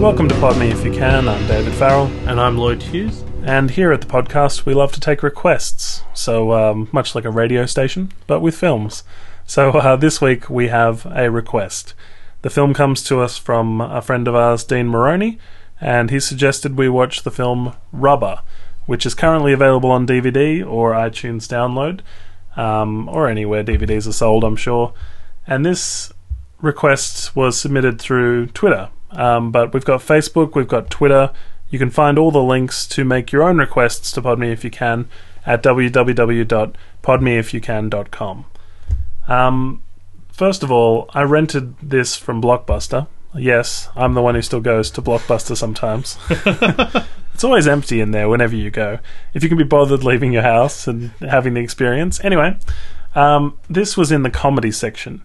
Welcome to Pod Me If You Can. I'm David Farrell, And I'm Lloyd Hughes. and here at the podcast, we love to take requests. So, um, much like a radio station, but with films. So, uh, this week we have a request. The film comes to us from a friend of ours, Dean Maroney, and he suggested we watch the film Rubber, which is currently available on DVD or iTunes download, um, or anywhere DVDs are sold, I'm sure. And this request was submitted through Twitter. Um, but we've got Facebook, we've got Twitter. You can find all the links to make your own requests to Podme if you can at www.podmeifyoucan.com. Um, first of all, I rented this from Blockbuster. Yes, I'm the one who still goes to Blockbuster sometimes. it's always empty in there whenever you go. If you can be bothered leaving your house and having the experience. Anyway, um, this was in the comedy section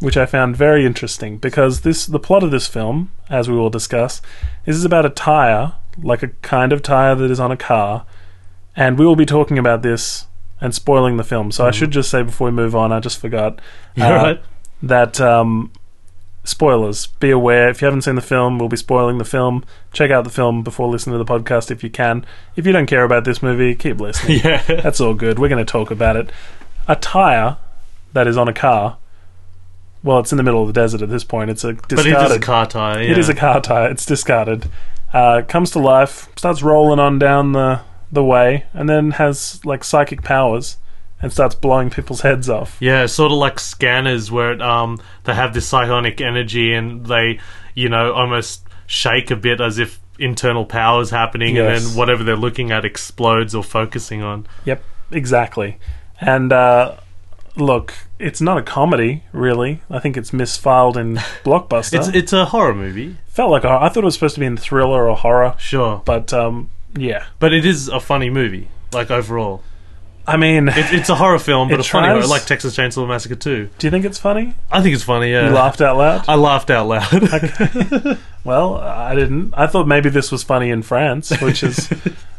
which I found very interesting because this the plot of this film, as we will discuss, is about a tire, like a kind of tire that is on a car, and we will be talking about this and spoiling the film. So I should just say before we move on, I just forgot uh, right. that um, spoilers. Be aware if you haven't seen the film, we'll be spoiling the film. Check out the film before listening to the podcast if you can. If you don't care about this movie, keep listening. Yeah. That's all good. We're going to talk about it. A tire that is on a car. Well, it's in the middle of the desert at this point. It's a discarded. But it is a car tire. Yeah. It is a car tire. It's discarded. Uh, comes to life, starts rolling on down the the way, and then has like psychic powers and starts blowing people's heads off. Yeah, sort of like scanners where it, um they have this psionic energy and they, you know, almost shake a bit as if internal powers happening, and then whatever they're looking at explodes or focusing on. Yep, exactly. And uh, look, it's not a comedy, really. I think it's misfiled in Blockbuster. It's it's a horror movie, felt like a, I thought it was supposed to be in thriller or horror, sure, but um, yeah. but it is a funny movie. Like overall, I mean, it, it's a horror film, but It a funny tries- like Texas Chainsaw Massacre 2. do you think it's funny? I think it's funny. Yeah, You laughed out loud. I laughed out loud. Well, I didn't. I thought maybe this was funny in France, which is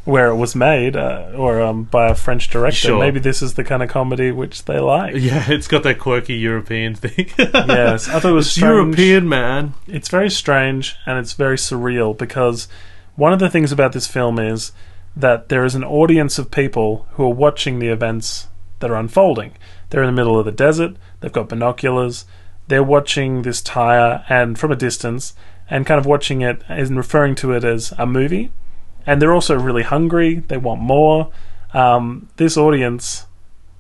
where it was made, uh, or um, by a French director. Sure. Maybe this is the kind of comedy which they like. yeah, it's got that quirky European thing. Yes, I thought it was It's strange. European, man. It's very strange and it's very surreal because one of the things about this film is that there is an audience of people who are watching the events that are unfolding. They're in the middle of the desert, they've got binoculars, they're watching this tire and from a distance and kind of watching it and referring to it as a movie. And they're also really hungry, they want more. Um, this audience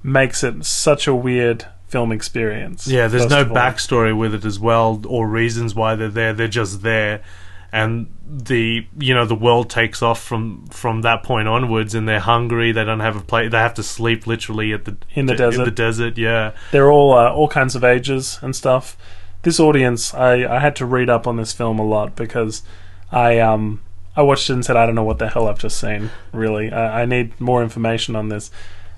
makes it such a weird film experience. Yeah, there's no backstory with it as well, or reasons why they're there. They're just there, and the you know the world takes off from from that point onwards, and they're hungry. They don't have a place. They have to sleep literally at the In the In desert. the desert, yeah. they're all uh, all kinds of ages and stuff. This audience, I, I had to read up on this film a lot because I um I watched it and said I don't know what the hell I've just seen. Really, I, I need more information on this.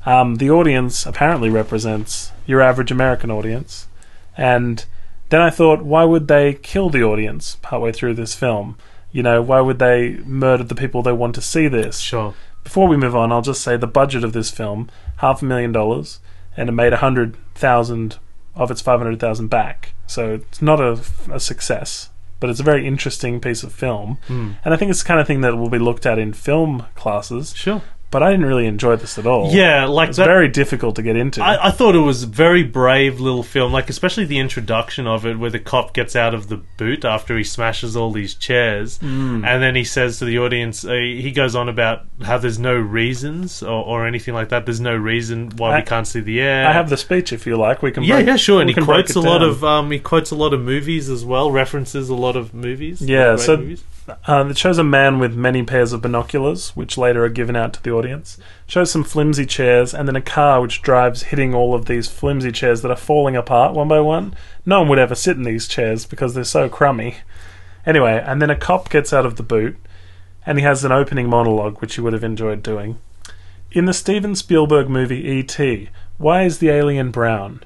Um, the audience apparently represents your average American audience, and then I thought, why would they kill the audience partway through this film? You know, why would they murder the people they want to see this? Sure. Before we move on, I'll just say the budget of this film half a million dollars, and it made a hundred thousand of its five hundred thousand back. So it's not a, a success, but it's a very interesting piece of film, Mm. and I think it's the kind of thing that will be looked at in film classes. Sure. But I didn't really enjoy this at all. Yeah, like it's very difficult to get into. I, I thought it was a very brave little film, like especially the introduction of it, where the cop gets out of the boot after he smashes all these chairs, Mm. and then he says to the audience, uh, he goes on about how there's no reasons or, or anything like that. There's no reason why I- we can't see the air. I have the speech if you like. We can. yeah, break- yeah, sure. And he quotes a lot of um, he quotes a lot of movies as well, references a lot of movies. Yeah, so- movies. Uh, it shows a man with many pairs of binoculars, which later are given out to the audience. Shows some flimsy chairs, and then a car which drives, hitting all of these flimsy chairs that are falling apart one by one. No one would ever sit in these chairs because they're so crummy. Anyway, and then a cop gets out of the boot, and he has an opening monologue, which you would have enjoyed doing. In the Steven Spielberg movie E.T., why is the alien brown?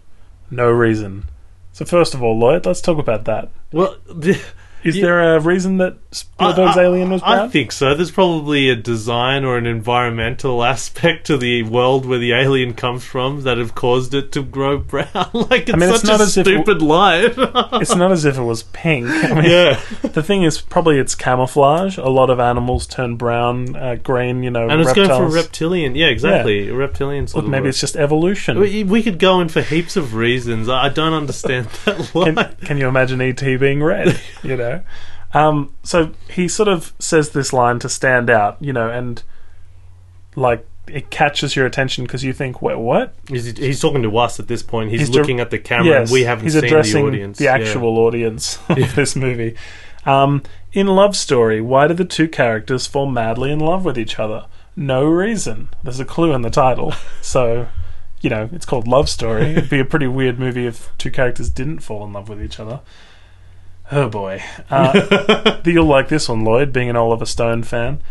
No reason. So, first of all, Lloyd, let's talk about that. well, the, Is Yeah. there a reason that Spielberg's I- I- Alien was brown? I think so. There's probably a design or an environmental aspect to the world where the alien comes from that have caused it to grow brown. like it's mean, it's not a as if- stupid lie. it's not as if it was pink. I mean, yeah, the thing is, probably it's camouflage. A lot of animals turn brown, uh, green. You know, and it's reptiles. going for reptilian. Yeah, exactly. A reptilian sort Look, maybe it's just evolution. We, we could go in for heaps of reasons. I I don't understand that lie. can, can you imagine ET being red? You know, um, so he sort of says this line to stand out, you know, and like it catches your attention because you think, "Wait, what?" He's, he's talking to us at this point. He's, He's looking at the camera, yes, and we haven't he's seen addressing the audience. the Yeah. actual audience of this movie. Um, in Love Story, why do the two characters fall madly in love with each other? No reason. There's a clue in the title, so you know it's called Love Story. It'd be a pretty weird movie if two characters didn't fall in love with each other. Oh boy, uh, you'll like this one, Lloyd, being an Oliver Stone fan.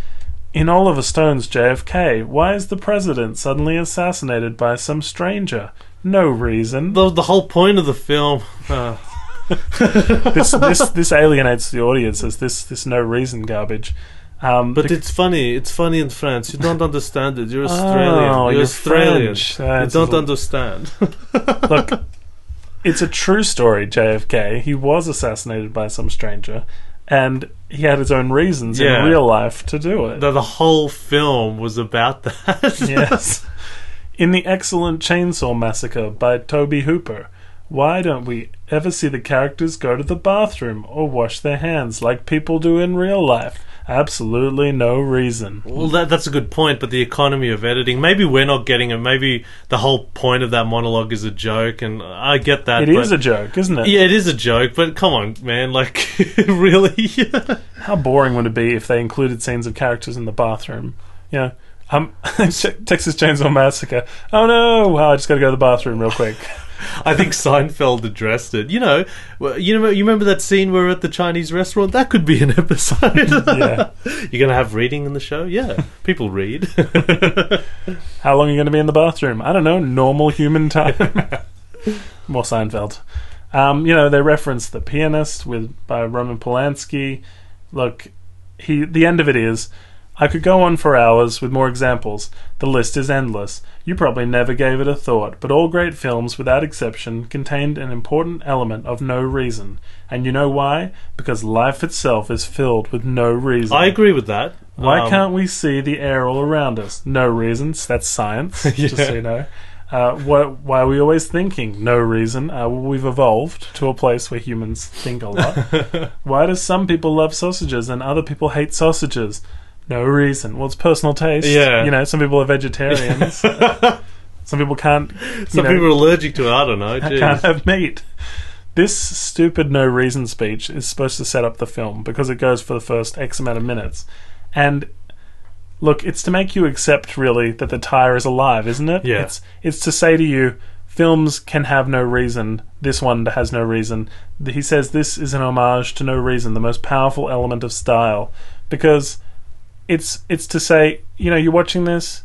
In Oliver Stone's JFK, why is the president suddenly assassinated by some stranger? No reason. The, the whole point of the film. Uh, this this this alienates the audience as this this no reason garbage. Um, but it's funny. It's funny in France. You don't understand it. You're Australian. Oh, you're, you're Australian. French. You don't understand. look, it's a true story. JFK. He was assassinated by some stranger, and he had his own reasons Yeah. in real life to do it. the, the whole film was about that. yes. In the excellent Chainsaw Massacre by Tobe Hooper, why don't we ever see the characters go to the bathroom or wash their hands like people do in real life? Absolutely no reason. Well, that, that's a good point, but the economy of editing, maybe we're not getting it. Maybe the whole point of that monologue is a joke, and I get that. It but, is a joke, isn't it? Yeah, it is a joke, but come on, man. Like, really? How boring would it be if they included scenes of characters in the bathroom? You know, um, Texas Chainsaw Massacre. Oh no! Wow, I just got to go to the bathroom real quick. I think Seinfeld addressed it. You know, you know, you remember that scene where we're at the Chinese restaurant? That could be an episode. Yeah. You're gonna have reading in the show? Yeah, people read. How long are you going to be in the bathroom? I don't know. Normal human time. More Seinfeld. Um, you know, they reference the pianist with by Roman Polanski. Look, he. The end of it is. I could go on for hours with more examples. The list is endless. You probably never gave it a thought, but all great films, without exception, contained an important element of no reason. And you know why? Because life itself is filled with no reason. I agree with that. Why Um, can't we see the air all around us? No reasons. That's science. Just so you know. Uh, wh- why are we always thinking? No reason. Uh, well, we've evolved to a place where humans think a lot. why do some people love sausages and other people hate sausages? No reason. Well, it's personal taste. Yeah. You know, some people are vegetarians. some people can't. Some know, people are allergic to it. I don't know. Jeez. can't have meat. This stupid no reason speech is supposed to set up the film because it goes for the first X amount of minutes. And look, it's to make you accept really that the tire is alive, isn't it? Yeah. It's it's to say to you films can have no reason. This one has no reason. He says this is an homage to no reason, the most powerful element of style because it's it's to say, you know, you're watching this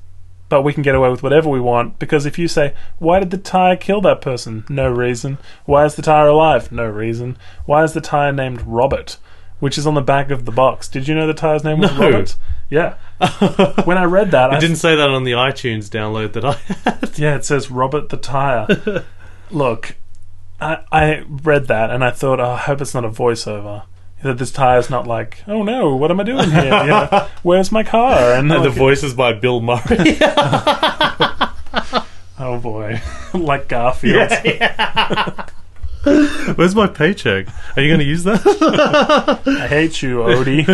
but we can get away with whatever we want because if you say, why did the tire kill that person? No reason. Why is the tire alive? No reason. Why is the tire named Robert? Which is on the back of the box. Did you know the tire's name was No. Robert? Yeah. when I read that, I didn't say that on the iTunes download that I had. yeah, it says Robert the Tire. Look, I, I read that and I thought, oh, I hope it's not a voiceover. That this tire's not like, oh no, what am I doing here? You know, Where's my car? And, And the like, voice is by Bill Murray. oh boy, like Garfield. Where's my paycheck? Are you going to use that? I hate you, Odie.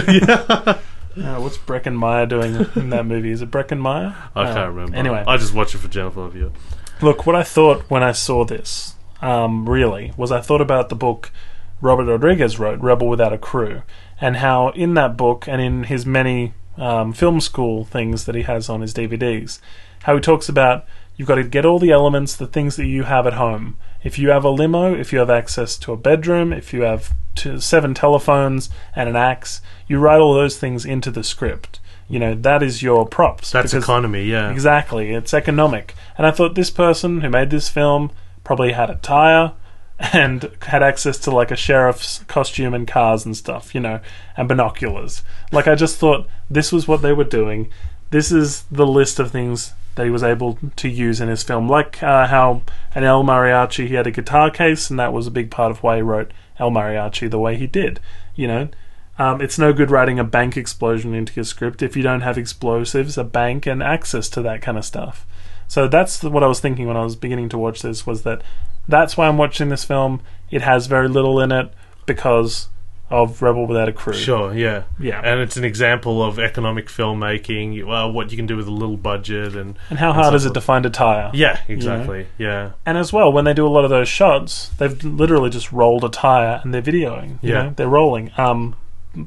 Uh, what's Breckin Meyer doing in that movie? Is it Breckin Meyer? I Oh, can't remember. Anyway, I just watch it for Jennifer Love Hewitt. Look, what I thought when I saw this, um, really, was I thought about the book Robert Rodriguez wrote, Rebel Without a Crew, and how in that book and in his many um, film school things that he has on his DVDs, how he talks about you've got to get all the elements, the things that you have at home. If you have a limo, if you have access to a bedroom, if you have two, seven telephones and an axe, you write all those things into the script. You know, that is your props. That's because- economy, yeah. Exactly, it's economic. And I thought this person who made this film probably had a tire, and had access to like a sheriff's costume and cars and stuff, you know, and binoculars. Like I just thought this was what they were doing. This is the list of things that he was able to use in his film, like uh, how in El Mariachi he had a guitar case, and that was a big part of why he wrote El Mariachi the way he did. You know, um, it's no good writing a bank explosion into your script if you don't have explosives, a bank, and access to that kind of stuff. So that's what I was thinking when I was beginning to watch this was that that's why I'm watching this film. It has very little in it because of Rebel Without a Crew. Sure, yeah, Yeah. and it's an example of economic filmmaking. Well, what you can do with a little budget, and And how and hard so is it to find a tire? yeah, exactly, yeah, And as well, when they do a lot of those shots, they've literally just rolled a tire and they're videoing. You Yeah. know? they're rolling, um,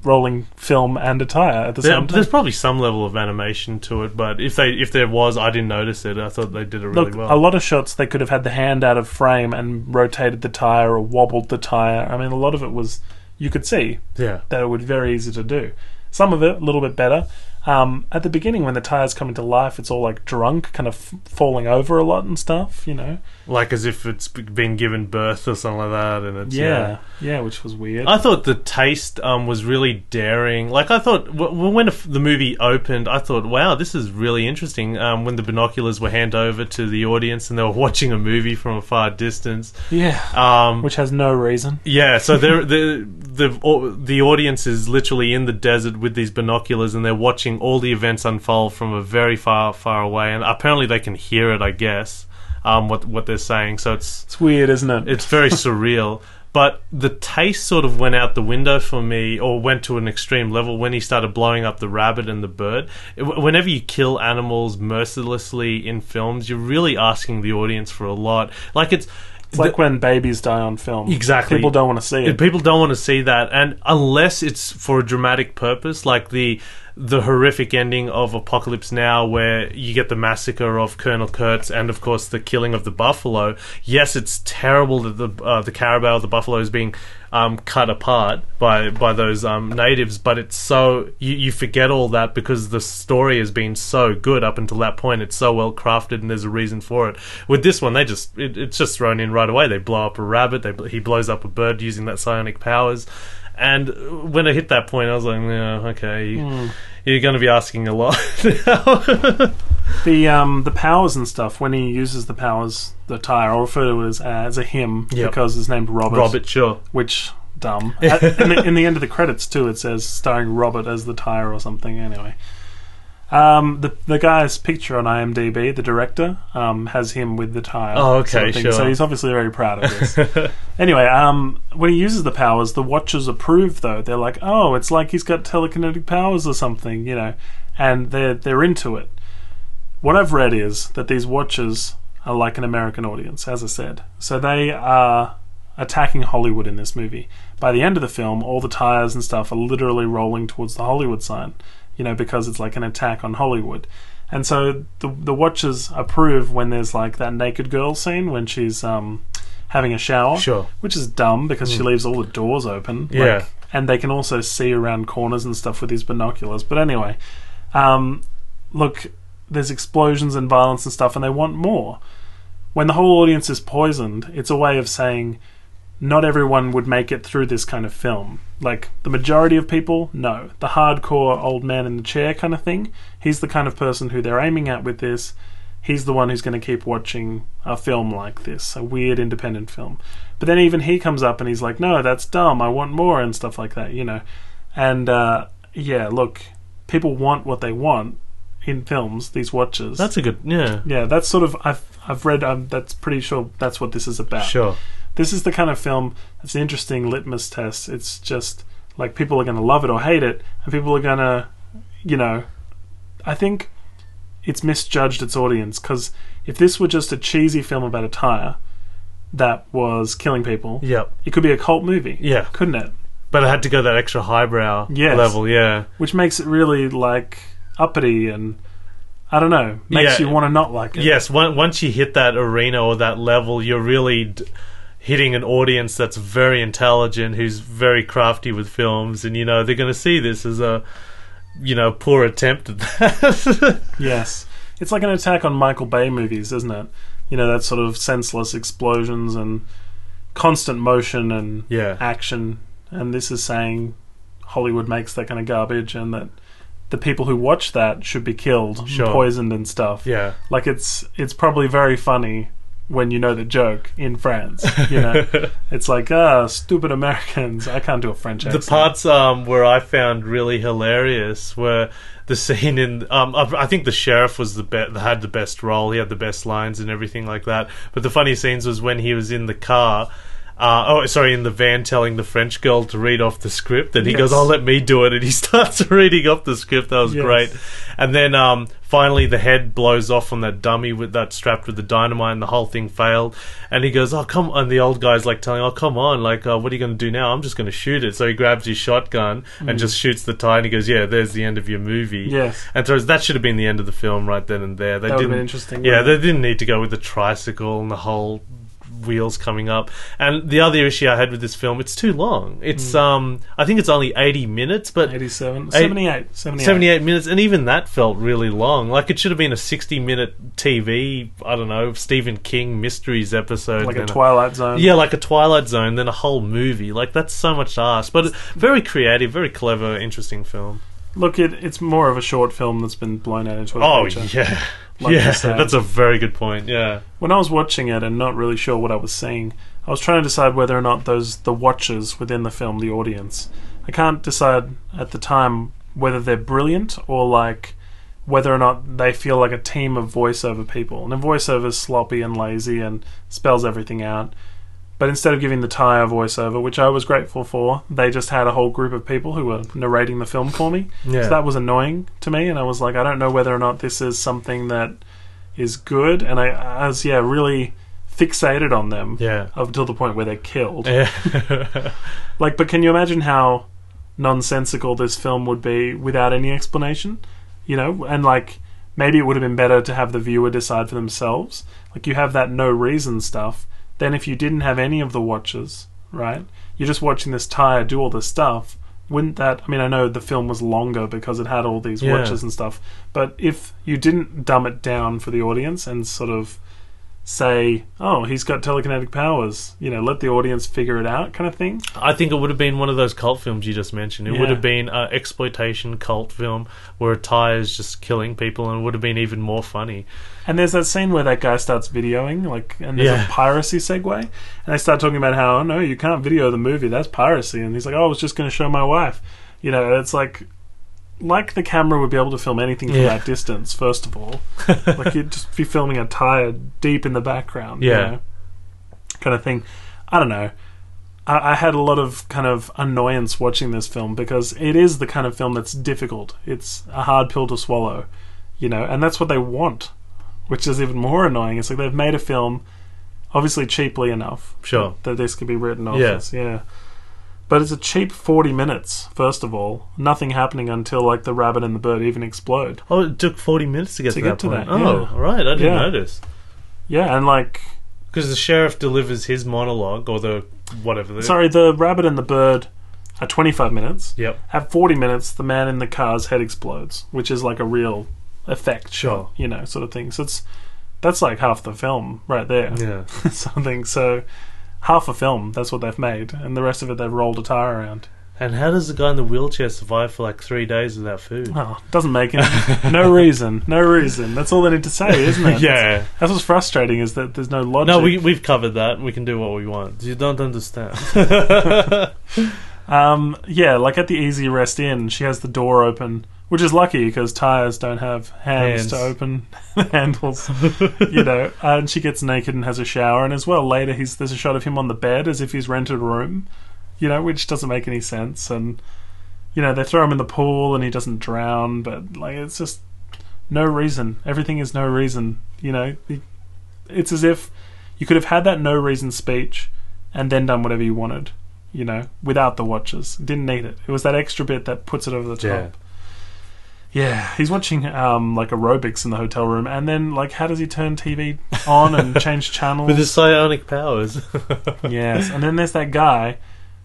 rolling film and a tire at the There- same time. there's probably some level of animation to it, but if they if there was, I didn't notice it. I thought they did it really Look, well. a lot of shots they could have had the hand out of frame and rotated the tire or wobbled the tire. I mean, a lot of it was you could see yeah, that it would be very easy to do. Some of it a little bit better. Um, at the beginning, when the tires come into life, it's all like drunk, kind of f- falling over a lot and stuff. You know, like as if it's been given birth or something like that, and it's yeah, yeah, which was weird. I thought the taste um, was really daring. Like I thought w- w- when the movie opened, I thought, "Wow, this is really interesting." Um, when the binoculars were handed over to the audience and they were watching a movie from a far distance, yeah, um, which has no reason. yeah. So they're, the the the audience is literally in the desert with these binoculars, and they're watching all the events unfold from a very far far away. And apparently, they can hear it. I guess um, what what they're saying. So it's It's weird, isn't it? it's very surreal. But the taste sort of went out the window for me, or went to an extreme level when he started blowing up the rabbit and the bird. It- Whenever you kill animals mercilessly in films, you're really asking the audience for a lot. Like it's. It's like when babies die on film. Exactly. People don't want to see it. People don't want to see that, and unless it's for a dramatic purpose, like the the horrific ending of Apocalypse Now, where you get the massacre of Colonel Kurtz and, of course, the killing of the buffalo. Yes, it's terrible that the uh, the carabao, the buffalo, is being um, cut apart by by those um, natives, but it's so you, you forget all that because the story has been so good up until that point. It's so well crafted, and there's a reason for it. With this one, they just it, it's just thrown in right away. They blow up a rabbit. They he blows up a bird using that psionic powers. And when I hit that point, I was like, yeah, okay, Hmm. you're going to be asking a lot. The um the powers and stuff when he uses the powers, the tire. I'll refer to it as as a him Yep. because it's named Robert. Robert, sure. which dumb. At, in, the, in the end of the credits too, it says starring Robert as the tire or something. Anyway, um, the the guy's picture on IMDb, the director, um, has him with the tire. Oh, okay, sort of sure. So he's obviously very proud of this. anyway, um, when he uses the powers, the Watchers approve. Though they're like, "Oh, it's like he's got telekinetic powers or something," you know, and they're they're into it. What I've read is that these Watchers are like an American audience, as I said. So they are attacking Hollywood in this movie. By the end of the film, all the tires and stuff are literally rolling towards the Hollywood sign, you know, because it's like an attack on Hollywood. And so the the Watchers approve when there's like that naked girl scene when she's um, having a shower, Sure. which is dumb because she leaves all the doors open. like- Yeah. and they can also see around corners and stuff with these binoculars. But anyway, um, look, there's explosions and violence and stuff, and they want more. When the whole audience is poisoned, it's a way of saying not everyone would make it through this kind of film. Like the majority of people, no. The hardcore old man in the chair kind of thing, he's the kind of person who they're aiming at with this. He's the one who's going to keep watching a film like this, a weird independent film. But then even he comes up and he's like, "No, that's dumb. I want more," and stuff like that, you know. And uh, yeah, look, people want what they want in films. These watchers. That's a good, yeah, yeah, that's sort of I've I've read. Um, that's pretty sure that's what this is about. sure. This is the kind of film that's an interesting litmus test. It's just like people are going to love it or hate it, and people are going to, you know, I think it's misjudged its audience because if this were just a cheesy film about a tire that was killing people, Yep. it could be a cult movie, Yeah. couldn't it? But it had to go that extra highbrow Yes. level, yeah. Which makes it really like uppity and I don't know, makes Yeah. you want to not like it. Yes, once you hit that arena or that level, you're really d- hitting an audience that's very intelligent, who's very crafty with films, and you know they're going to see this as a, you know, poor attempt at that. Yes. It's like an attack on Michael Bay movies, isn't it? You know, that sort of senseless explosions and constant motion and Yeah. action, and this is saying Hollywood makes that kind of garbage, and that the people who watch that should be killed, Sure. poisoned, and stuff. Yeah. Like it's it's probably very funny when you know the joke in France. You know, it's like ah, stupid Americans. I can't do a French The parts um, where I found really hilarious were the scene in. Um, I I think the sheriff was the be- had the best role. He had the best lines and everything like that. But the funny scenes was when he was in the car. Uh, oh, sorry, in the van, telling the French girl to read off the script, and he Yes. goes, "Oh, let me do it," and he starts reading off the script. That was Yes. great. And then um, finally, the head blows off on that dummy with that strapped with the dynamite, and the whole thing failed. And he goes, "Oh, come!" on. And the old guy's like telling, "Oh, come on! Like, uh, what are you going to do now? I'm just going to shoot it." So he grabs his shotgun and just shoots the tie, and he goes, "Yeah, there's the end of your movie." Mm. Yes. And so that should have been the end of the film right then and there. They That didn't. been interesting, Yeah, they didn't need to go with the tricycle and the whole wheels coming up. And the other issue I had with this film, it's too long. It's Mm. um, I think it's only 80 minutes, but 87, Eight- 78, 78. 78 minutes, and even that felt really long. Like it should have been a 60 minute TV, I don't know, Stephen King mysteries episode. like a Twilight Zone. Yeah, like a Twilight Zone, then a whole movie. Like that's so much to ask. But very creative, very clever, interesting film. Look, it, it's more of a short film that's been blown out into a Oh, feature. yeah. Like yeah, that's a very good point. Yeah. When I was watching it and not really sure what I was seeing, I was trying to decide whether or not those the watchers within the film, the audience. I can't decide at the time whether they're brilliant or like whether or not they feel like a team of voiceover people. And the is sloppy and lazy and spells everything out. But instead of giving the Ty a voiceover, which I was grateful for, they just had a whole group of people who were narrating the film for me. Yeah. So that was annoying to me, and I was like, I don't know whether or not this is something that is good. And I, I was, yeah, really fixated on them yeah. up until the point where they're killed. Yeah. Like, but can you imagine how nonsensical this film would be without any explanation? You know, and like maybe it would have been better to have the viewer decide for themselves. Like you have that no reason stuff. Then if you didn't have any of the watches, right? You're just watching this tire do all this stuff. Wouldn't that? I mean, I know the film was longer because it had all these Yeah. watchers and stuff. But if you didn't dumb it down for the audience and sort of say, "Oh, he's got telekinetic powers," you know, let the audience figure it out, kind of thing. I think it would have been one of those cult films you just mentioned. It would have been an exploitation cult film where a tie is just killing people, and it would have been even more funny. And there's that scene where that guy starts videoing, like, and there's Yeah. a piracy segue, and they start talking about how, oh, no, you can't video the movie, that's piracy. And he's like, oh, I was just going to show my wife. You know, it's like, like the camera would be able to film anything from Yeah. that distance, first of all. like, you'd just be filming a tire deep in the background, you Yeah. know, kind of thing. I don't know. I, I had a lot of kind of annoyance watching this film because it is the kind of film that's difficult. It's a hard pill to swallow, you know, and that's what they want, which is even more annoying. It's like they've made a film, obviously cheaply enough, Sure. that this could be written off Yeah. as, yeah. But it's a cheap 40 minutes, first of all. Nothing happening until, like, the rabbit and the bird even explode. Oh, it took 40 minutes to get To to, get that to point. that, Oh, yeah. right. I didn't Yeah. notice. Yeah, and, like, Because the sheriff delivers his monologue, or the whatever. The, sorry, the rabbit and the bird are 25 minutes. Yep. At 40 minutes, the man in the car's head explodes, which is like a real effect Sure. you know, sort of thing. So it's that's like half the film right there. Yeah. Something. So half a film, that's what they've made, and the rest of it they've rolled a tire around. And how does the guy in the wheelchair survive for like three days without food? Oh, doesn't make it. no reason. No reason. That's all they need to say, isn't it? yeah. That's what's frustrating is that there's no logic. No, we we've covered that. We can do what we want. You don't understand. Um, yeah, like at the Easy Rest Inn, she has the door open, which is lucky because tires don't have hands, Hands. to open the handles, you know. And she gets naked and has a shower, and as well later, he's there's a shot of him on the bed as if he's rented a room, you know, which doesn't make any sense. And you know, they throw him in the pool and he doesn't drown, but like it's just no reason. Everything is no reason, you know. It's as if you could have had that no reason speech and then done whatever you wanted you know, without the watches. Didn't need it. It was that extra bit that puts it over the top. Yeah. Yeah, he's watching um like aerobics in the hotel room, and then like how does he turn TV on and change channels? With his psionic powers. yes, and then there's that guy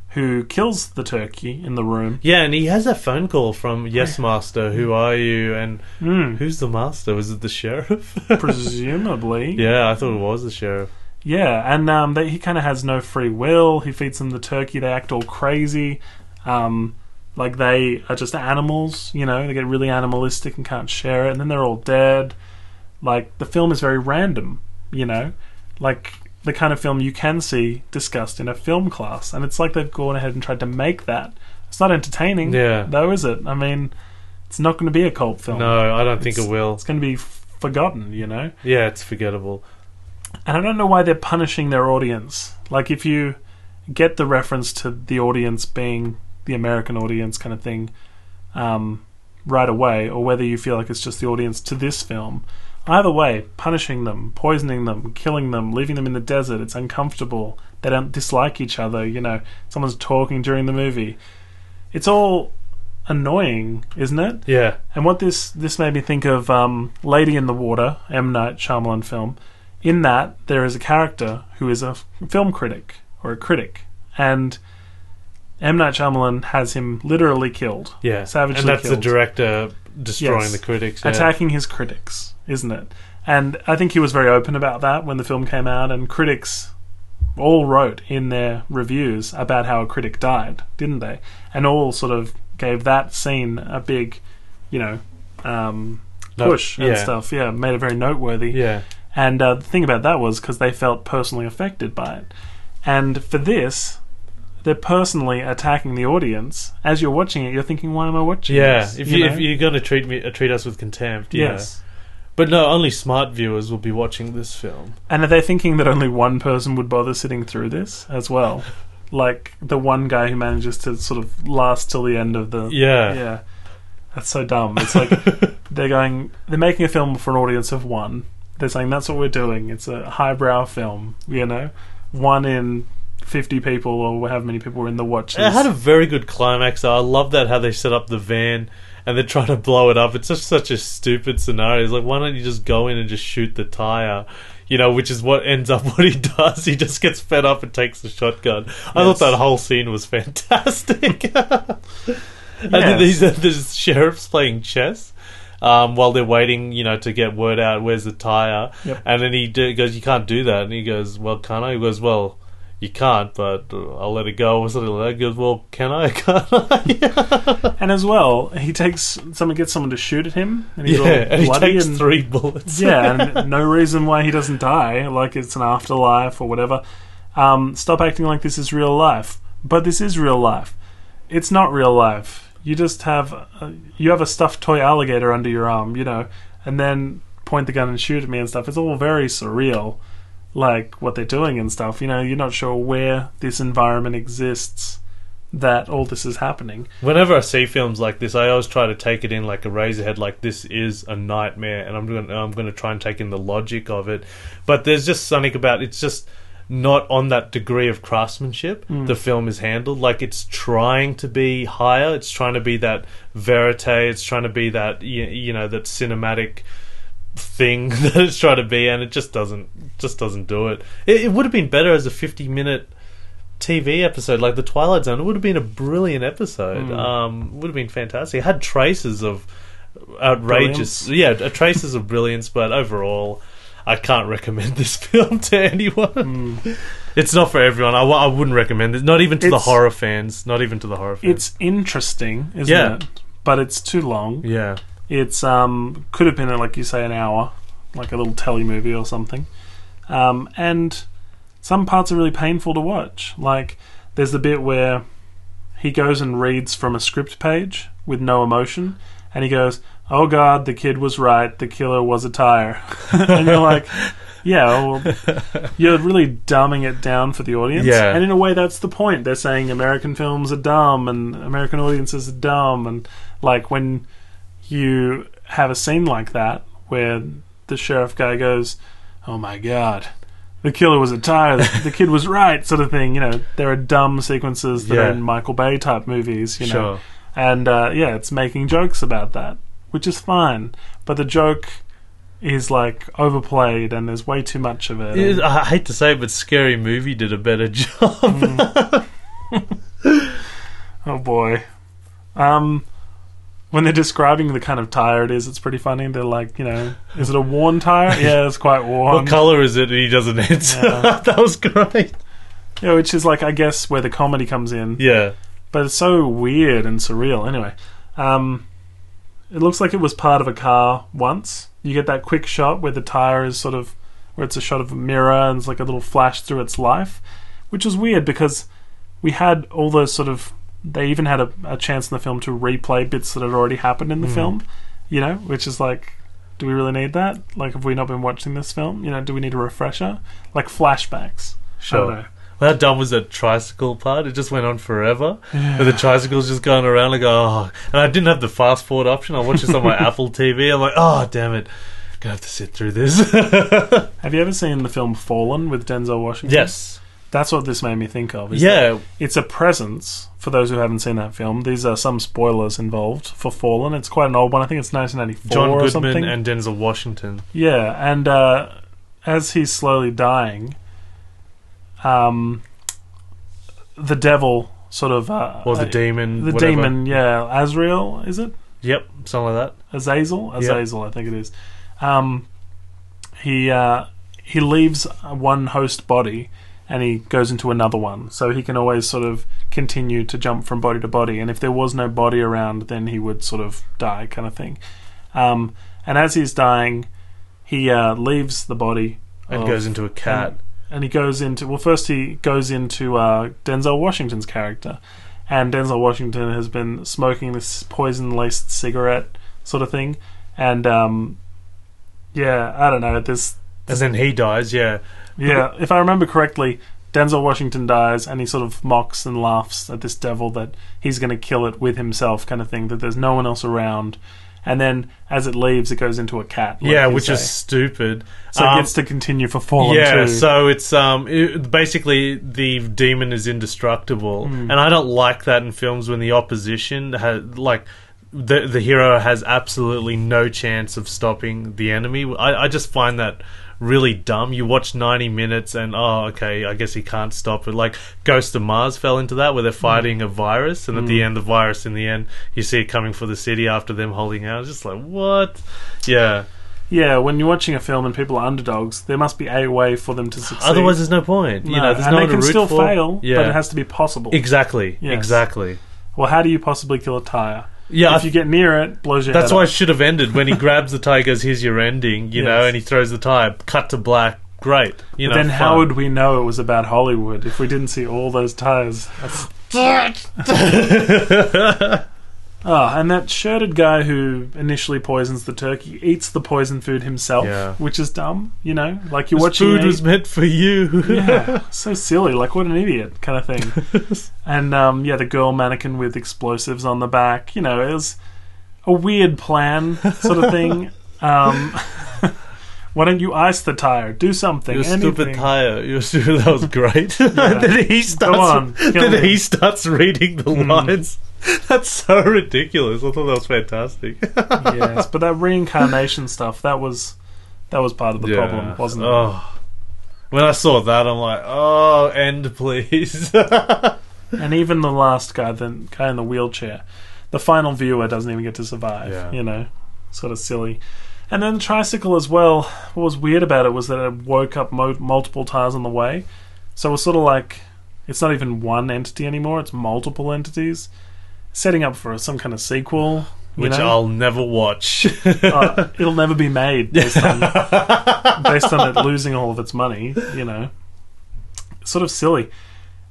who kills the turkey in the room. yeah, and he has a phone call from Yes Master. Who are you? And Mm, who's the master? Was it the sheriff? presumably, yeah, I thought it was the sheriff. Yeah, and um, they, he kind of has no free will. He feeds them the turkey. They act all crazy. Um, like they are just animals, you know, they get really animalistic and can't share it, and then they're all dead. Like the film is very random, you know, like the kind of film you can see discussed in a film class, and it's like they've gone ahead and tried to make that. It's not entertaining, Yeah. though, is it? I mean, it's not going to be a cult film. No, I don't think It's- it will. It's going to be forgotten, you know. Yeah, it's forgettable. And I don't know why they're punishing their audience. Like, if you get the reference to the audience being the American audience kind of thing um, right away, or whether you feel like it's just the audience to this film, either way, punishing them, poisoning them, killing them, leaving them in the desert, it's uncomfortable. They don't dislike each other, you know, someone's talking during the movie. It's all annoying, isn't it? Yeah, And what this this made me think of um, Lady in the Water, M Night Shyamalan film. In that, there is a character who is a film critic or a critic, and M Night Shyamalan has him literally killed, yeah. Savagely and that's killed. the director destroying Yes. the critics. Yeah. attacking his critics, isn't it? And I think he was very open about that when the film came out, and critics all wrote in their reviews about how a critic died, didn't they? And all sort of gave that scene a big, you know, um, No, push and stuff. Yeah, made it very noteworthy. Yeah, And uh, the thing about that was because they felt personally affected by it. And for this, they're personally attacking the audience. As you're watching it, you're thinking, "Why am I watching yeah. this?" If you, know? if you're gonna treat me uh, treat us with contempt, yeah. yes. But no, only smart viewers will be watching this film. And are they thinking that only one person would bother sitting through this as well? like the one guy who manages to sort of last till the end of the Yeah, yeah. That's so dumb. It's like they're going they're making a film for an audience of one. They're saying that's what we're doing. It's a highbrow film, you know? One in fifty people or however many people were in the watches. It had a very good climax. I love that how they set up the van and they're trying to blow it up. It's just such a stupid scenario. It's like, why don't you just go in and just shoot the tire? You know, which is what ends up what he does. He just gets fed up and takes the shotgun. I thought that whole scene was fantastic. And then Yes. these there's sheriffs playing chess. Um, while they're waiting, you know, to get word out where's the tire, Yep. and then he do, goes, "You can't do that," and he goes, "Well, can I?" He goes, "Well, you can't, but uh, I'll let it go." Something like that. "Well, can I? Can't I?" And as well, he takes someone gets someone to shoot at him and he's yeah, all and he bloody takes and three bullets. yeah, and no reason why he doesn't die, like it's an afterlife or whatever. Um, stop acting like this is real life. But this is real life. It's not real life. You just have a, you have a stuffed toy alligator under your arm, you know, and then point the gun and shoot at me and stuff. It's all very surreal, like what they're doing and stuff. You know, you're not sure where this environment exists that all this is happening. Whenever I see films like this, I always try to take it in like Eraserhead, like this is a nightmare, and I'm going I'm going to try and take in the logic of it. But there's just something about it's just not on that degree of craftsmanship Mm. the film is handled. Like it's trying to be higher, it's trying to be that verite, it's trying to be that you, you know that cinematic thing that it's trying to be, and it just doesn't just doesn't do it. It, it would have been better as a 50 minute TV episode like the Twilight Zone. It would have been a brilliant episode. Mm. Um, would have been fantastic. It had traces of outrageous, yeah, uh, traces of brilliance, but overall. I can't recommend this film to anyone. Mm. It's not for everyone. I, w- I wouldn't recommend it. Not even to the horror fans. Not even to the horror fans. It's interesting, isn't Yeah. it? But it's too long. yeah. It's um could have been like you say an hour, like a little telly movie or something. Um, and some parts are really painful to watch. Like there's the bit where he goes and reads from a script page with no emotion, and he goes, "Oh God, the kid was right. The killer was a tire," and you're like. Yeah, well, you're really dumbing it down for the audience. Yeah. And in a way, that's the point. They're saying American films are dumb and American audiences are dumb. And, like, when you have a scene like that where the sheriff guy goes, "Oh my god, the killer was a tire, the, kid was right," sort of thing. You know, there are dumb sequences that Yeah. are in Michael Bay type movies. You know, Sure. and uh, yeah, it's making jokes about that, which is fine. But the joke is like overplayed, and there's way too much of it. It- I hate to say it, but Scary Movie did a better job. Oh boy. Um when they're describing the kind of tire it is, it's pretty funny. They're like, you know, is it a worn tire? yeah, it's quite worn. What color is it? And he doesn't answer. Yeah. that was great. Yeah, which is like I guess where the comedy comes in. Yeah. but it's so weird and surreal. Anyway, um, it looks like it was part of a car once. You get that quick shot where the tire is sort of where it's a shot of a mirror and it's like a little flash through its life, which is weird because we had all those sort of. They even had a, a chance in the film to replay bits that had already happened in the Mm. film, you know, which is like. Do we really need that? Like, have we not been watching this film? You know, do we need a refresher? Like flashbacks. Sure. Well, how dumb was that tricycle part? It just went on forever. Where the tricycle's just going around. like, oh. And I didn't have the fast forward option. I watched this on my Apple TV. I'm like, oh, damn it. Gonna have to sit through this. Have you ever seen the film Fallen with Denzel Washington? yes. That's what this made me think of. is Yeah. It's a presence for those who haven't seen that film. These are some spoilers involved for Fallen. It's quite an old one. I think it's 1994 John or Goodman something. and Denzel Washington. yeah, and uh, as he's slowly dying, um, the devil sort of uh, Or the uh, demon. the whatever. demon, yeah, Azrael is it? Yep. Something like that. Azazel, Azazel, I think it is. Um, he uh, he leaves one host body and he goes into another one, so he can always sort of continue to jump from body to body. And if there was no body around, then he would sort of die, kind of thing. Um, and as he's dying, he uh, leaves the body And of- goes into a cat. and he goes into well first he goes into uh, Denzel Washington's character and Denzel Washington has been smoking this poison laced cigarette sort of thing and um, yeah I don't know this and then he dies, yeah. Yeah if I remember correctly Denzel Washington dies and he sort of mocks and laughs at this devil that he's going to kill it with himself kind of thing that there's no one else around and then as it leaves it goes into a cat like yeah, you which say. is stupid. so Um, it gets to continue for Fallen yeah, too. so it's um it, basically the demon is indestructible, Mm. and I don't like that in films when the opposition has like the the hero has absolutely no chance of stopping the enemy. I, I just find that really dumb. You watch ninety minutes and oh okay, I guess he can't stop it. Like Ghost of Mars fell into that where they're fighting a virus, and at the Mm. end, the virus in the end, you see it coming for the city after them holding out. It's just like what? Yeah. Yeah, when you're watching a film and people are underdogs, there must be a way for them to succeed. Otherwise, there's no point. You No, know, there's and no they can still for. fail, Yeah, but it has to be possible. exactly, Yes. exactly. well, how do you possibly kill a tire? Yeah, if you get near it, blows your head. that's why it should have ended when he grabs the tire. Goes, "Here's your ending," you know, and he throws the tie. Cut to black. Great. You But know. then how would we know it was about Hollywood if we didn't see all those tires? Oh, and that shirted guy who initially poisons the turkey eats the poison food himself, Yeah. which is dumb. You know, like you're This watching. food was meant for you. yeah, so silly. Like what an idiot kind of thing. and um, yeah, the girl mannequin with explosives on the back. You know, it was a weird plan sort of thing. Um, why don't you ice the tire? Do something. Your anything. stupid tire. Your stupid. That was great. then he starts. on, then me. he starts reading the Mm. lines. That's so ridiculous. I thought that was fantastic. yes, but that reincarnation stuff that was that was part of the Yeah. problem, wasn't it? Oh. When I saw that, I'm like, oh, end, please. And even the last guy, the guy in the wheelchair, the final viewer doesn't even get to survive. Yeah. You know, sort of silly. And then the tricycle as well. What was weird about it was that it woke up mo- multiple tires on the way, so it was sort of like it's not even one entity anymore; it's multiple entities, setting up for some kind of sequel. Which know? I'll never watch. Uh, it'll never be made based on based on it losing all of its money. You know, sort of silly.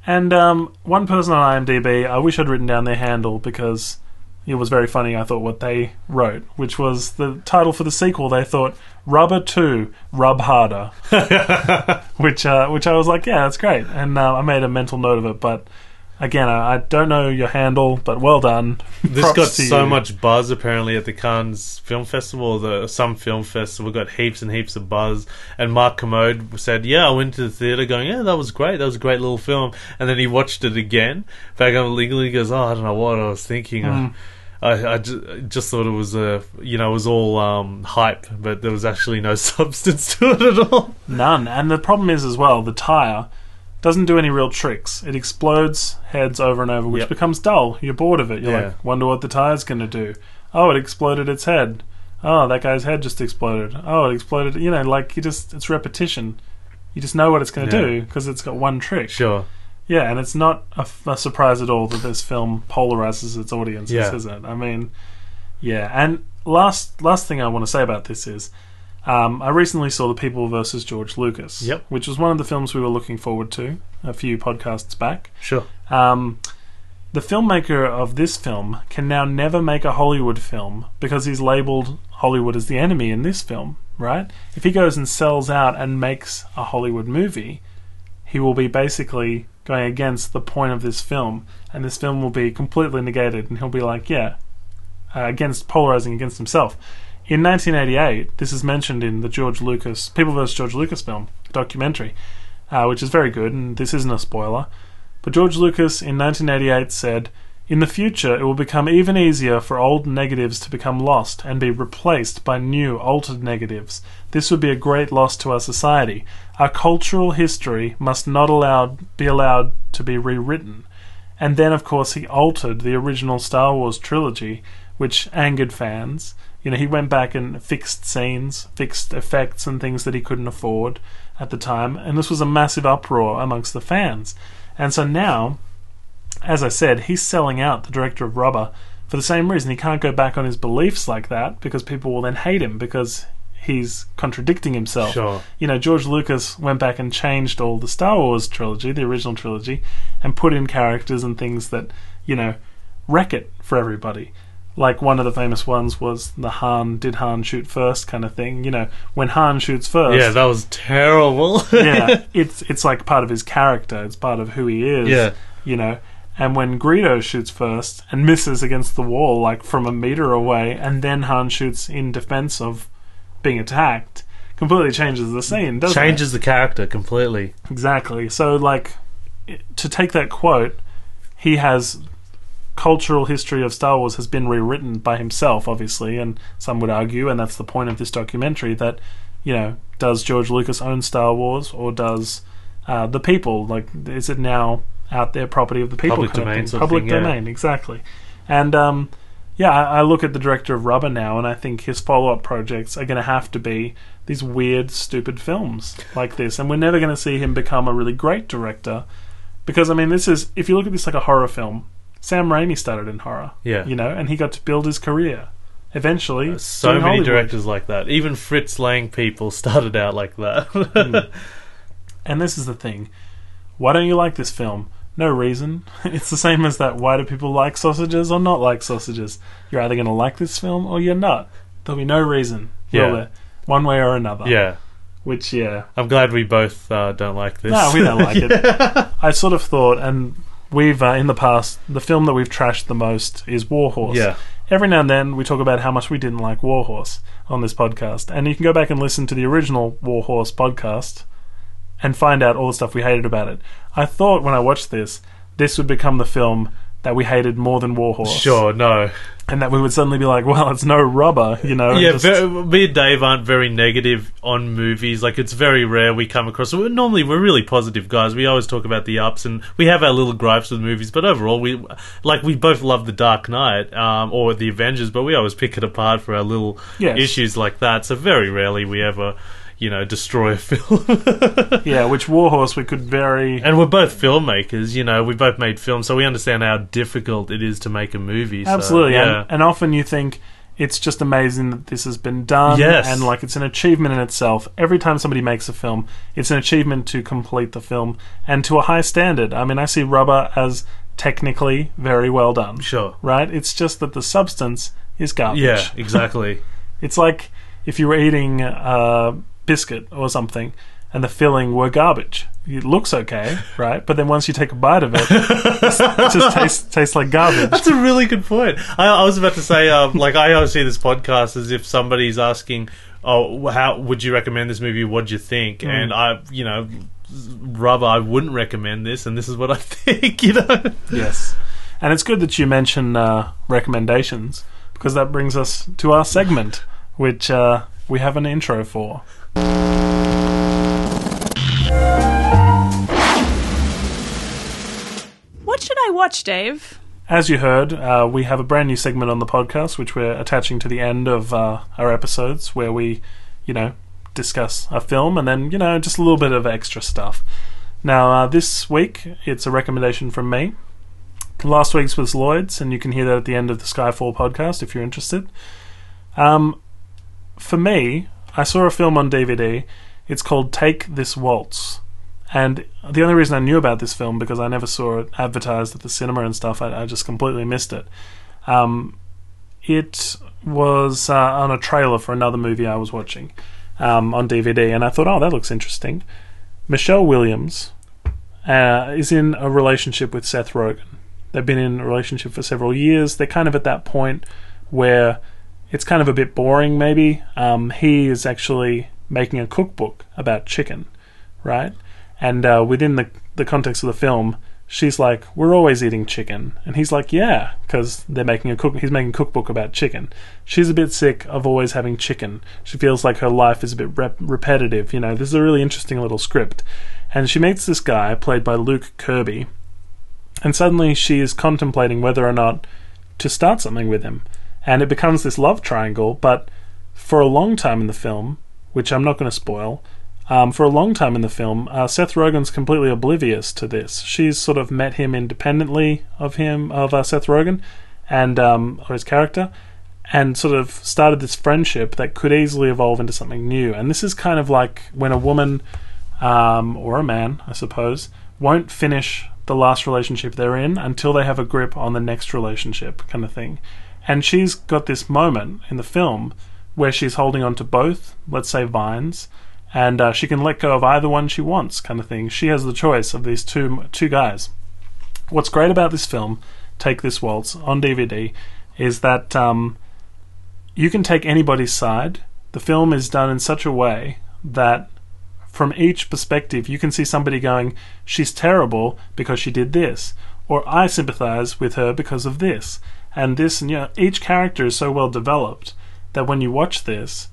And um, one person on IMDb, I wish I'd written down their handle because it was very funny. I thought what they wrote, which was the title for the sequel. They thought "Rubber Two, Rub Harder," which uh, which I was like, yeah, that's great, and uh, I made a mental note of it. But again, I, I don't know your handle, but well done. This Props got so you. much buzz apparently at the Cannes Film Festival. The some film festival got heaps and heaps of buzz. And Mark Kermode said, "Yeah, I went to the theater, going, yeah, that was great. That was a great little film." And then he watched it again back on legally. He goes, "Oh, I don't know what I was thinking." Mm. I, I ju- just thought it was a, you know, it was all um, hype, but there was actually no substance to it at all. None. And the problem is as well, the tire doesn't do any real tricks. It explodes, heads over and over, which Yep. becomes dull. You're bored of it. You're Yeah. like, wonder what the tire's going to do. Oh, it exploded its head. Oh, that guy's head just exploded. Oh, it exploded. You know, like you just it's repetition. You just know what it's going to Yeah. do because it's got one trick. Sure. Yeah, and it's not a surprise at all that this film polarizes its audiences, Yeah. is it? I mean, yeah. And last last thing I want to say about this is, um, I recently saw The People versus George Lucas, Yep. which was one of the films we were looking forward to a few podcasts back. Sure. Um, the filmmaker of this film can now never make a Hollywood film because he's labeled Hollywood as the enemy in this film, right? If he goes and sells out and makes a Hollywood movie, he will be basically going against the point of this film, and this film will be completely negated, and he'll be like, yeah, uh, against polarizing against himself. In 1988, this is mentioned in the George Lucas People vs. George Lucas film documentary, uh, which is very good, and this isn't a spoiler. But George Lucas in 1988 said, In the future, it will become even easier for old negatives to become lost and be replaced by new, altered negatives. This would be a great loss to our society. Our cultural history must not allowed, be allowed to be rewritten. And then, of course, he altered the original Star Wars trilogy, which angered fans. You know, he went back and fixed scenes, fixed effects, and things that he couldn't afford at the time. And this was a massive uproar amongst the fans. And so now, as I said, he's selling out the director of Rubber for the same reason. He can't go back on his beliefs like that because people will then hate him because he's contradicting himself. Sure. You know, George Lucas went back and changed all the Star Wars trilogy, the original trilogy, and put in characters and things that, you know, wreck it for everybody. Like one of the famous ones was the Han did Han shoot first kind of thing. You know, when Han shoots first, Yeah, that was terrible. yeah, it's it's like part of his character. It's part of who he is. Yeah. you know. And when Greedo shoots first and misses against the wall, like from a meter away, and then Han shoots in defense of being attacked, completely changes the scene. Doesn't Changes the character completely. exactly. So, like, to take that quote, he has cultural history of Star Wars has been rewritten by himself, obviously, and some would argue, and that's the point of this documentary, that you know, does George Lucas own Star Wars, or does uh, the people like is it now out there property of the people? Public domain thing? sort of public thing, yeah. domain, exactly. And um, yeah, I, I look at the director of Rubber now, and I think his follow-up projects are going to have to be these weird, stupid films like this, and we're never going to see him become a really great director because I mean, this is if you look at this like a horror film. Sam Raimi started in horror, Yeah. you know, and he got to build his career. Eventually, So many Hollywood. directors like that. Even Fritz Lang people started out like that. And this is the thing. Why don't you like this film? No reason. It's the same as that why do people like sausages or not like sausages? You're either going to like this film or you're not. There'll be no reason. Yeah. there? One way or another. yeah. Which, yeah. I'm glad we both uh, don't like this. No, we don't like it. I sort of thought, and we've, uh, in the past, the film that we've trashed the most is Warhorse. Yeah. Every now and then we talk about how much we didn't like Warhorse on this podcast. And you can go back and listen to the original Warhorse podcast and find out all the stuff we hated about it. I thought when I watched this, this would become the film that we hated more than Warhorse. Sure, no. And that we would suddenly be like, well, it's no rubber, you know? Yeah, just- very, me and Dave aren't very negative on movies. Like, it's very rare we come across. We're, normally, we're really positive guys. We always talk about the ups, and we have our little gripes with movies. But overall, we like we both love The Dark Knight um, or The Avengers, but we always pick it apart for our little Yes. issues like that. So very rarely we ever, you know, destroy a film. yeah, which Warhorse we could very. and we're both filmmakers. You know, we both made films, so we understand how difficult it is to make a movie. so, Absolutely, yeah. and, and often you think it's just amazing that this has been done, Yes. and like it's an achievement in itself. Every time somebody makes a film, it's an achievement to complete the film and to a high standard. I mean, I see Rubber as technically very well done, Sure. right? It's just that the substance is garbage. Yeah, exactly. It's like if you were eating a biscuit or something and the filling were garbage. It looks okay, right? But then once you take a bite of it, it just tastes tastes like garbage. That's a really good point. I, I was about to say, um, like, I always see this podcast as if somebody's asking, "Oh, how would you recommend this movie? What'd you think?" Mm. And I, you know, rubber, I wouldn't recommend this, and this is what I think. You know, Yes. And it's good that you mention uh, recommendations because that brings us to our segment, which uh, we have an intro for. What should I watch, Dave? as you heard, uh, we have a brand new segment on the podcast, which we're attaching to the end of uh, our episodes, where we, you know, discuss a film and then, you know, just a little bit of extra stuff. Now, uh, this week, it's a recommendation from me. Last week's was Lloyd's, and you can hear that at the end of the Skyfall podcast if you're interested. Um, for me, I saw a film on DVD. It's called Take This Waltz. And the only reason I knew about this film because I never saw it advertised at the cinema and stuff, I, I just completely missed it. Um, it was uh, on a trailer for another movie I was watching um, on DVD, and I thought, oh, that looks interesting. Michelle Williams uh, is in a relationship with Seth Rogen. They've been in a relationship for several years. They're kind of at that point where it's kind of a bit boring, maybe. Um, he is actually making a cookbook about chicken, right? And uh, within the the context of the film, she's like, "We're always eating chicken," and he's like, "Yeah," because they're making a cook. He's making a cookbook about chicken. She's a bit sick of always having chicken. She feels like her life is a bit rep- repetitive. You know, this is a really interesting little script, and she meets this guy played by Luke Kirby, and suddenly she is contemplating whether or not to start something with him, and it becomes this love triangle. But for a long time in the film, which I'm not going to spoil. Um, for a long time in the film, uh, Seth Rogen's completely oblivious to this. She's sort of met him independently of him, of uh, Seth Rogen, and um, his character, and sort of started this friendship that could easily evolve into something new. And this is kind of like when a woman, um, or a man, I suppose, won't finish the last relationship they're in until they have a grip on the next relationship, kind of thing. And she's got this moment in the film where she's holding on to both, let's say, vines, and uh, she can let go of either one she wants, kind of thing. She has the choice of these two two guys. What's great about this film, Take This Waltz, on DVD, is that um, you can take anybody's side. The film is done in such a way that from each perspective, you can see somebody going, She's terrible because she did this, or I sympathize with her because of this. And this, and you know, each character is so well developed that when you watch this,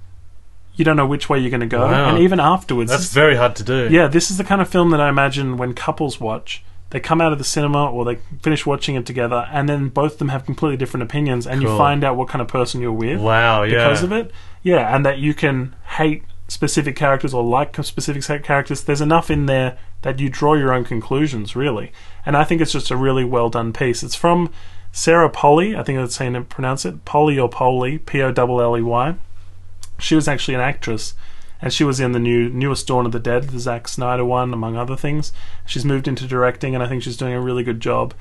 you don't know which way you're going to go, Wow. and even afterwards, That's very hard to do. yeah, this is the kind of film that I imagine when couples watch. They come out of the cinema or they finish watching it together, and then both of them have completely different opinions, and you find out what kind of person you're with Wow. Yeah. because of it. Yeah, and that you can hate specific characters or like specific characters. There's enough in there that you draw your own conclusions, really. And I think it's just a really well done piece. It's from Sarah Polley. I think that's how you pronounce it. Polly or Polly, P O L L E Y. She was actually an actress, and she was in the new newest Dawn of the Dead, the Zack Snyder one, among other things. She's moved into directing, and I think she's doing a really good job.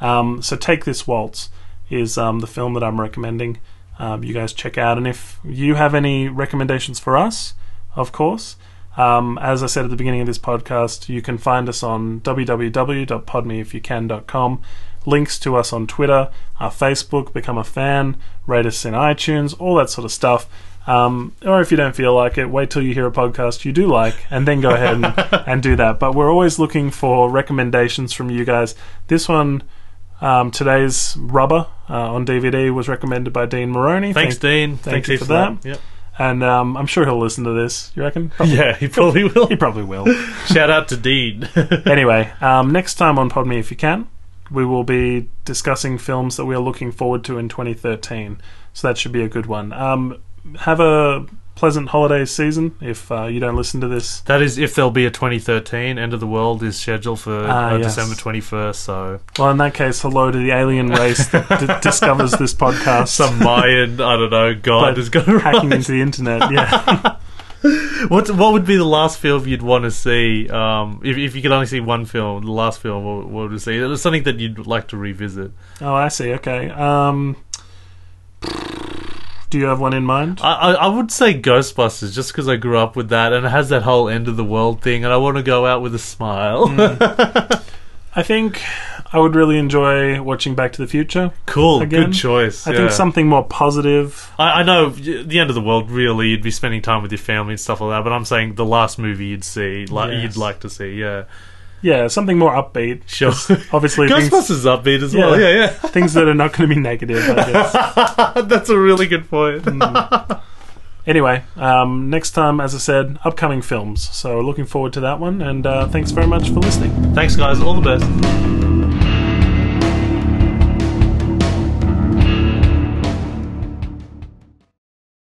Um, so, Take This Waltz is um, the film that I'm recommending. Um, you guys check out, and if you have any recommendations for us, of course, um, as I said at the beginning of this podcast, you can find us on www.podmeifyoucan.com. Links to us on Twitter, our Facebook, become a fan, rate us in iTunes, all that sort of stuff. Um, or if you don't feel like it, wait till you hear a podcast you do like, and then go ahead and, and do that. But we're always looking for recommendations from you guys. This one, um, today's Rubber uh, on DVD, was recommended by Dean Maroney. Thanks, Thank- Dean. thank Thanks you for that. Yep. and um, I'm sure he'll listen to this. You reckon? Yeah, he probably will. He probably will. Shout out to Dean. anyway, um, next time on Pod Me If You Can, we will be discussing films that we are looking forward to in 2013. So that should be a good one. Um, have a pleasant holiday season if uh, you don't listen to this. that is if there'll be a 2013. End of the World is scheduled for Ah, uh, yes. December 21st. So Well, in that case, hello to the alien race that d- discovers this podcast. some Mayan, I don't know, god is going to hacking into the internet. Yeah. What what would be the last film you'd want to see? Um, if if you could only see one film, the last film, what, what would you see? It's something that you'd like to revisit. oh, I see. Okay. Um, do you have one in mind? I, I, I would say Ghostbusters just because I grew up with that and it has that whole end of the world thing, and I want to go out with a smile. Mm. I think I would really enjoy watching Back to the Future. cool, Again, good choice. I yeah. think something more positive. I, I know the end of the world. Really, you'd be spending time with your family and stuff like that. But I'm saying the last movie you'd see, like Yes. you'd like to see. Yeah, Yeah, something more upbeat. sure. Obviously, things, Ghostbusters upbeat as well. Yeah. Yeah, things that are not going to be negative. I guess. That's a really good point. Anyway, um, next time, as I said, upcoming films. So looking forward to that one, and uh, thanks very much for listening. Thanks, guys. All the best.